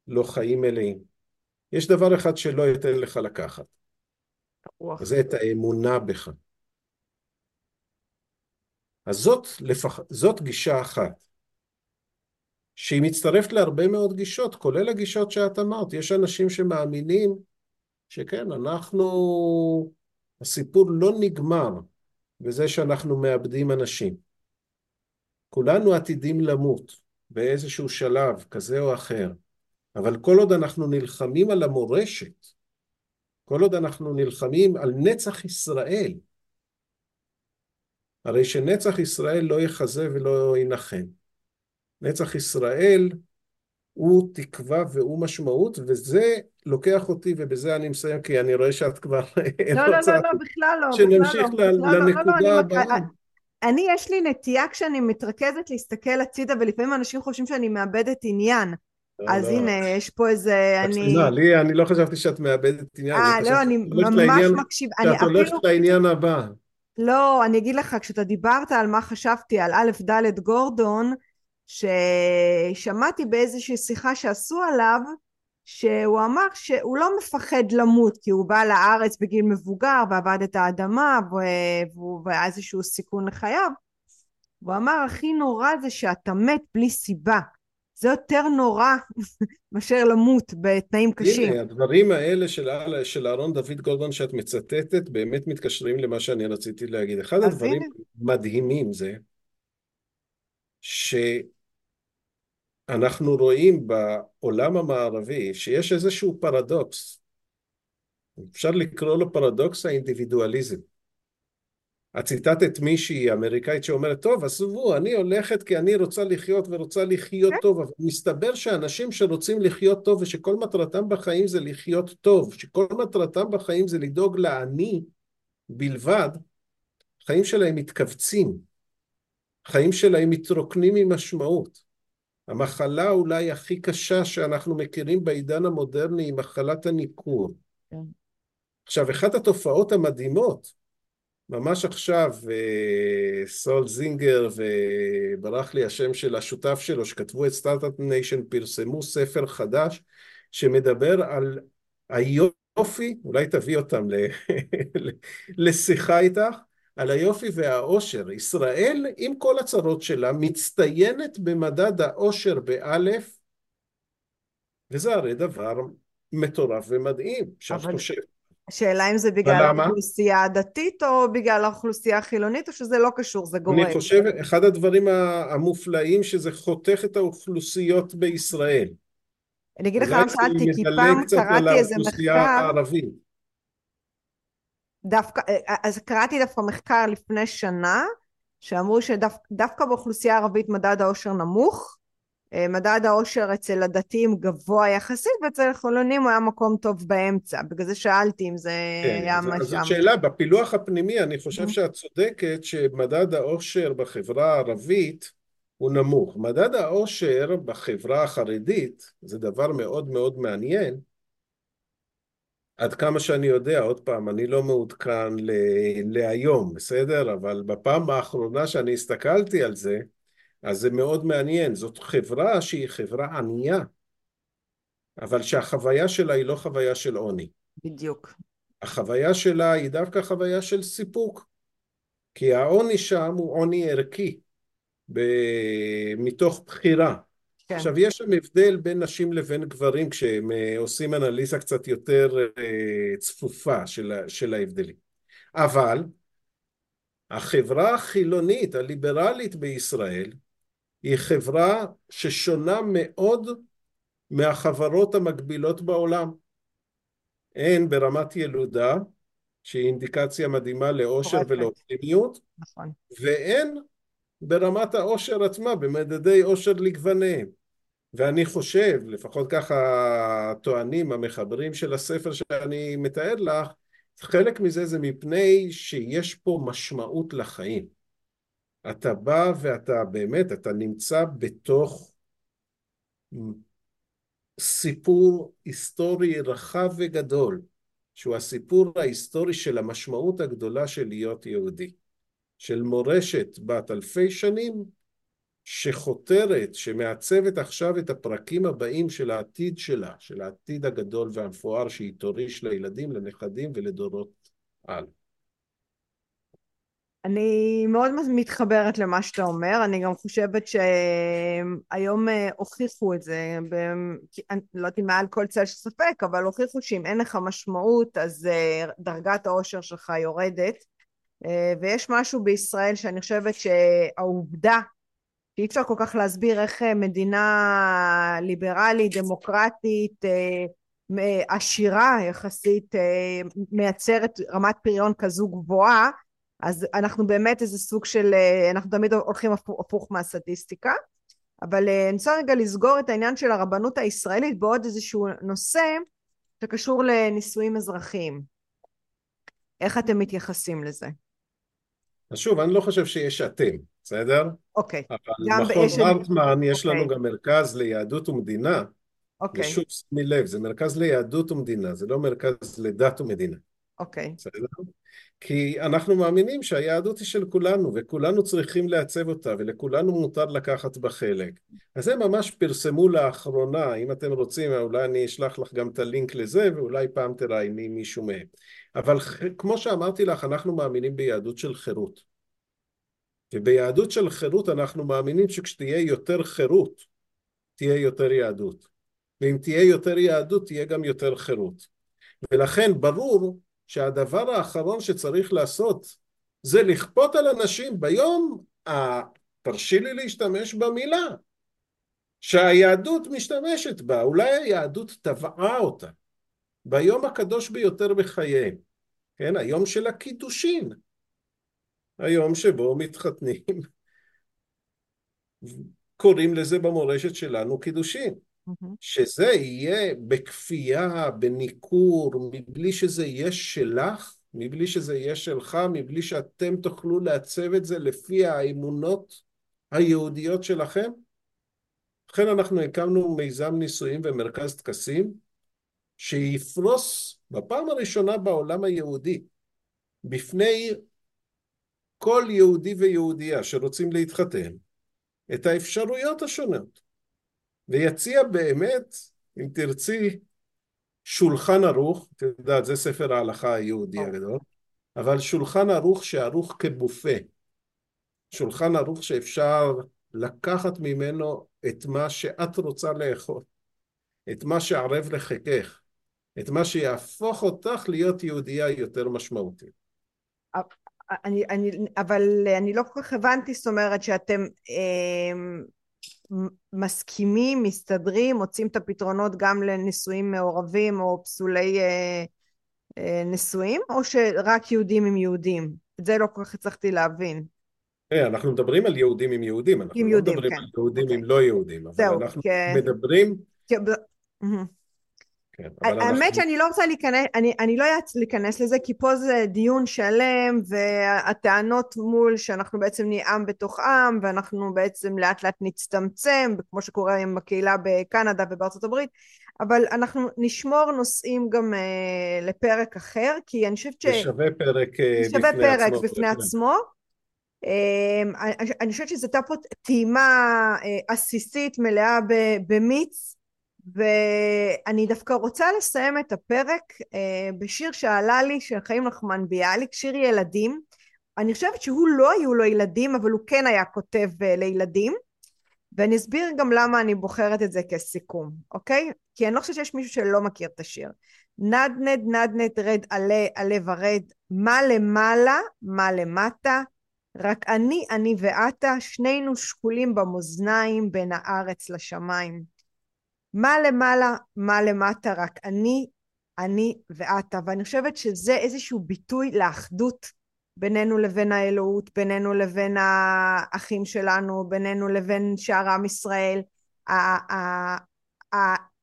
לא חיים מלאים. יש דבר אחד שלא ייתן לך לקחת. רוח. זה את האמונה בך. אז זאת, לפח... זאת גישה אחת, שהיא מצטרפת להרבה מאוד גישות, כולל הגישות שאת אמרת. יש אנשים שמאמינים שכן, אנחנו... הסיפור לא נגמר בזה שאנחנו מאבדים אנשים. כולנו עתידים למות באיזשהו שלב כזה או אחר, אבל כל עוד אנחנו נלחמים על המורשת, כל עוד אנחנו נלחמים על נצח ישראל, הרי שנצח ישראל לא יחזה ולא ינחם. נצח ישראל הוא תקווה והוא משמעות, וזה לוקח אותי, ובזה אני מסיים, כי אני רואה שאת כבר לא, לא, לא, לא, בכלל לא, שנמשיך בכלל לא, בכלל לא, לנקודה לא, הבאה. אני, יש לי נטייה כשאני מתרכזת להסתכל הצידה, ולפעמים אנשים חושבים שאני מאבדת עניין. לא, אז לא. הנה, יש פה איזה, אני... מקשיבה, לי, אני לא חשבתי שאת מאבדת עניין. אה, לא, אני ממש מקשיב, שאת הולכת. לעניין הבא. לא, אני אגיד לך, כשאתה דיברת על מה חשבתי, על א' ד' גורדון, ששמעתי באיזושהי שיחה שעשו עליו, שהוא אמר שהוא לא מפחד למות, כי הוא בא לארץ בגיל מבוגר ועבד את האדמה, והוא והיה איזשהו סיכון לחייו. הוא אמר, הכי נורא זה שאתה מת בלי סיבה. זה יותר נורא *laughs* מאשר למות בתנאים קשים. הנה, הדברים האלה של, של אהרון דוד גולדמן שאת מצטטת באמת מתקשרים למה שאני רציתי להגיד. אחד הדברים הנה. מדהימים זה שאנחנו רואים בעולם המערבי שיש איזשהו פרדוקס. אפשר לקרוא לו פרדוקס האינדיבידואליזם. את ציטטת מישהי אמריקאית שאומרת, טוב, עזבו, אני הולכת כי אני רוצה לחיות ורוצה לחיות כן. טוב, אבל מסתבר שאנשים שרוצים לחיות טוב ושכל מטרתם בחיים זה לחיות טוב, שכל מטרתם בחיים זה לדאוג לעני בלבד, החיים שלהם מתכווצים, החיים שלהם מתרוקנים ממשמעות. המחלה אולי הכי קשה שאנחנו מכירים בעידן המודרני היא מחלת הניכור. כן. עכשיו, אחת התופעות המדהימות ממש עכשיו אה, סול סינגר וברח לי השם של השותף שלו שכתבו את Start-Up Nation פרסמו ספר חדש שמדבר על היופי, אולי תביא אותם ל- *laughs* לשיחה איתך, על היופי והאושר. ישראל עם כל הצרות שלה מצטיינת במדד האושר באלף וזה הרי דבר מטורף ומדהים שאת אבל- חושבת השאלה אם זה בגלל ולמה? האוכלוסייה הדתית או בגלל האוכלוסייה החילונית או שזה לא קשור, זה גורם. אני חושב, אחד הדברים המופלאים שזה חותך את האוכלוסיות בישראל. אני אגיד לך למה שאלתי, כי פעם קראתי איזה מחקר, הערבית. דווקא, אז קראתי דווקא מחקר לפני שנה, שאמרו שדווקא באוכלוסייה הערבית מדד העושר נמוך, אה, מדד העושר אצל הדתיים גבוה יחסית, ואצל החילונים הוא היה מקום טוב באמצע, בגלל זה שאלתי אם זה כן, היה מה שם. זאת שאלה, בפילוח הפנימי אני חושב Mhm. שאת צודקת שמדד העושר בחברה הערבית הוא נמוך. מדד העושר בחברה החרדית זה דבר מאוד מאוד מעניין. עד כמה שאני יודע, עוד פעם, אני לא מעודכן ל- להיום, בסדר? אבל בפעם האחרונה שאני הסתכלתי על זה, אז זה מאוד מעניין. זאת חברה שהיא חברה ענייה, אבל שהחוויה שלה היא לא חוויה של עוני. בדיוק. החוויה שלה היא דווקא חוויה של סיפוק, כי העוני שם הוא עוני ערכי, ב- מתוך בחירה. כן. עכשיו, יש שם הבדל בין נשים לבין גברים כשהם אה, עושים אנליזה קצת יותר אה, צפופה של, ההבדלים. אבל החברה החילונית, הליברלית בישראל, היא חברה ששונה מאוד מהחברות המקבילות בעולם. הן ברמת ילודה, שהיא אינדיקציה מדהימה לאושר. ולאופטימיות, נכון. והן ברמת האושר עצמה, במדדי אושר לגווניהם. ואני חושב, לפחות ככה טוענים המחברים של הספר שאני מתאר לך, חלק מזה זה מפני שיש פה משמעות לחיים. אתה בא ואתה באמת, אתה נמצא בתוך סיפור היסטורי רחב וגדול, שהוא הסיפור ההיסטורי של המשמעות הגדולה של להיות יהודי. של מורשת בת אלפי שנים, שחותרת, שמעצבת עכשיו את הפרקים הבאים של העתיד שלה, של העתיד הגדול והמפואר שהיא תוריש לילדים, לנכדים ולדורות על. אני מאוד מתחברת למה שאתה אומר, אני גם חושבת שהיום אה, הוכיחו את זה, ב... אני לא יודעת אם מעל כל צל של ספק, אבל הוכיחו שאם אין לך משמעות אז אה, דרגת העושר שלך יורדת, אה, ויש משהו בישראל שאני חושבת שהעובדה שאי אפשר כל כך להסביר איך מדינה ליברלית, דמוקרטית, עשירה יחסית, מייצרת רמת פריון כזו גבוהה, אז אנחנו באמת איזה סוג של, אה, אנחנו תמיד הולכים הפוך, מהסטטיסטיקה, אבל אה, אני רוצה רגע לסגור את העניין של הרבנות הישראלית בעוד איזשהו נושא שקשור לנישואים אזרחיים. איך אתם מתייחסים לזה? אז שוב, אני לא חושב שיש אתם, בסדר? אוקיי. אבל מכון הרטמן, יש לנו אוקיי. גם מרכז ליהדות ומדינה. אוקיי. ושוב, שימי לב, זה מרכז ליהדות ומדינה, זה לא מרכז לדת ומדינה. אוקיי. בסדר? כי אנחנו מאמינים שהיהדות היא של כולנו וכולנו צריכים לעצב אותה ולכולנו מותר לקחת בה חלק. אז הם ממש פרסמו לאחרונה, אם אתם רוצים אולי אני אשלח לך גם את הלינק לזה ואולי פעם תראייני מישהו מהם. אבל כמו שאמרתי לך אנחנו מאמינים ביהדות של חירות. וביהדות של חירות אנחנו מאמינים שכשתהיה יותר חירות תהיה יותר יהדות. ואם תהיה יותר יהדות תהיה גם יותר חירות. ולכן ברור שהדבר האחרון שצריך לעשות זה לכפות על אנשים ביום, ה... תרשי לי להשתמש במילה, שהיהדות משתמשת בה, אולי היהדות טבעה אותה, ביום הקדוש ביותר בחייהם, כן, היום של הקידושין, היום שבו מתחתנים, קוראים לזה במורשת שלנו קידושין. שזה יהיה בכפייה, בניכור, מבלי שזה יהיה שלך, מבלי שזה יהיה שלך, מבלי שאתם תוכלו לעצב את זה לפי האמונות היהודיות שלכם? לכן אנחנו הקמנו מיזם נישואים ומרכז טקסים שיפרוס בפעם הראשונה בעולם היהודי בפני כל יהודי ויהודייה שרוצים להתחתן את האפשרויות השונות. ויציע באמת, אם תרצי, שולחן ערוך, את יודעת, זה ספר ההלכה היהודי הגדול, אבל שולחן ערוך שערוך כבופה, שולחן ערוך שאפשר לקחת ממנו את מה שאת רוצה לאכול, את מה שערב לחיקך, את מה שיהפוך אותך להיות יהודייה יותר משמעותית. אני, אני, אבל אני לא כל כך הבנתי, זאת אומרת שאתם אה, מסכימים, מסתדרים, מוצאים את הפתרונות גם לנישואים מעורבים או פסולי אה, אה, נישואים, או שרק יהודים עם יהודים? את זה לא כל כך הצלחתי להבין. Hey, אה, אנחנו מדברים על יהודים עם יהודים, אנחנו עם לא יהודים, מדברים כן. על יהודים okay. עם אוקיי. לא יהודים, אבל זהו, אנחנו כ... מדברים... כ... כן, האמת אנחנו... שאני לא רוצה להיכנס, אני, אני לא אעץ להיכנס לזה כי פה זה דיון שלם והטענות מול שאנחנו בעצם נהיה עם בתוך עם ואנחנו בעצם לאט לאט נצטמצם כמו שקורה עם הקהילה בקנדה ובארצות הברית אבל אנחנו נשמור נושאים גם uh, לפרק אחר כי אני חושבת ש... זה שווה פרק שווה בפני פרק עצמו. בפני עצמו. Uh, אני, אני חושבת שזו הייתה פה טעימה uh, עסיסית מלאה במיץ ואני דווקא רוצה לסיים את הפרק אה, בשיר שעלה לי של חיים נחמן ביאליק, שיר ילדים. אני חושבת שהוא לא היו לו ילדים, אבל הוא כן היה כותב אה, לילדים, ואני אסביר גם למה אני בוחרת את זה כסיכום, אוקיי? כי אני לא חושבת שיש מישהו שלא מכיר את השיר. נדנד נדנד רד עלה עלה ורד, מה למעלה, מה למטה, רק אני, אני ואתה, שנינו שקולים במאזניים בין הארץ לשמיים. מה למעלה, מה למטה, רק אני, אני ואתה. ואני חושבת שזה איזשהו ביטוי לאחדות בינינו לבין האלוהות, בינינו לבין האחים שלנו, בינינו לבין שאר עם ישראל.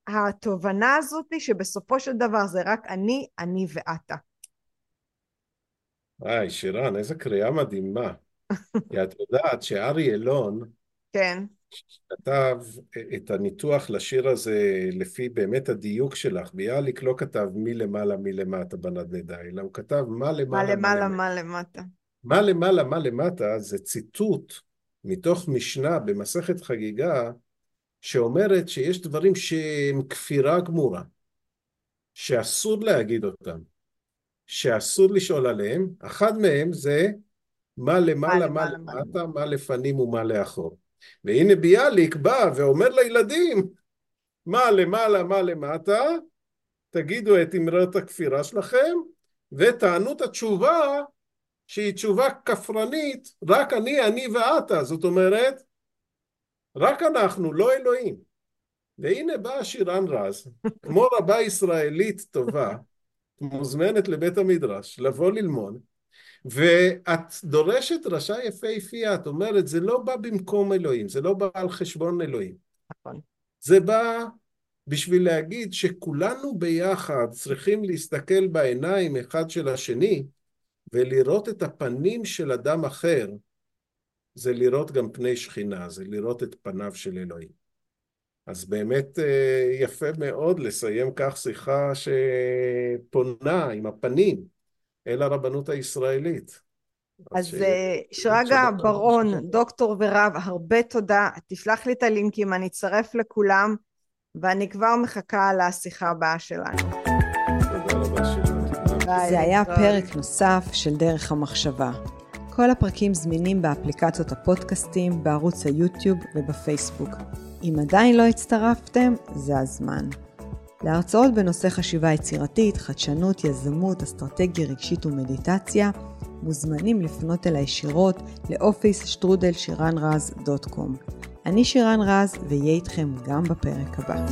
התובנה הזאת היא שבסופו של דבר זה רק אני, אני ואתה. וואי, שירן, איזה קריאה מדהימה. *laughs* כי את יודעת שארי אילון, כן. כתב את הניתוח לשיר הזה לפי באמת הדיוק שלך, ביאליק לא כתב מי למעלה מי למטה בנדנדה, אלא הוא כתב מה למעלה מה למעלה מה למטה. מה למעלה מה למטה זה ציטוט מתוך משנה במסכת חגיגה, שאומרת שיש דברים שהם כפירה גמורה, שאסור להגיד אותם, שאסור לשאול עליהם, אחד מהם זה מה למעלה, מה למטה, מה לפנים ומה לאחור. והנה ביאליק בא ואומר לילדים, מה למעלה, מה למטה, תגידו את אמרת הכפירה שלכם, ותענו את התשובה שהיא תשובה כפרנית, רק אני, אני ואתה, זאת אומרת, רק אנחנו, לא אלוהים. והנה באה שירן רז, כמו רבה ישראלית טובה, מוזמנת לבית המדרש, לבוא ללמוד, ואת דורשת דרשה יפהפייה, את אומרת, זה לא בא במקום אלוהים, זה לא בא על חשבון אלוהים. נכון. זה בא בשביל להגיד שכולנו ביחד צריכים להסתכל בעיניים אחד של השני ולראות את הפנים של אדם אחר, זה לראות גם פני שכינה, זה לראות את פניו של אלוהים. אז באמת אה, יפה מאוד לסיים כך שיחה שפונה עם הפנים אל הרבנות הישראלית. אז אה, שרגא ברון, דוקטור ורב, הרבה תודה. תשלח לי את הלינקים, אני אצרף לכולם, ואני כבר מחכה לשיחה הבאה שלנו. תודה רבה שלנו. זה היה פרק נוסף של דרך המחשבה. כל הפרקים זמינים באפליקציות הפודקאסטים, בערוץ היוטיוב ובפייסבוק. אם עדיין לא הצטרפתם, זה הזמן. להרצאות בנושא חשיבה יצירתית, חדשנות, יזמות, אסטרטגיה רגשית ומדיטציה, מוזמנים לפנות אליי ישירות לאופיס שטרודל שירן רז דוט קום. אני שירן רז, ואהיה איתכם גם בפרק הבא.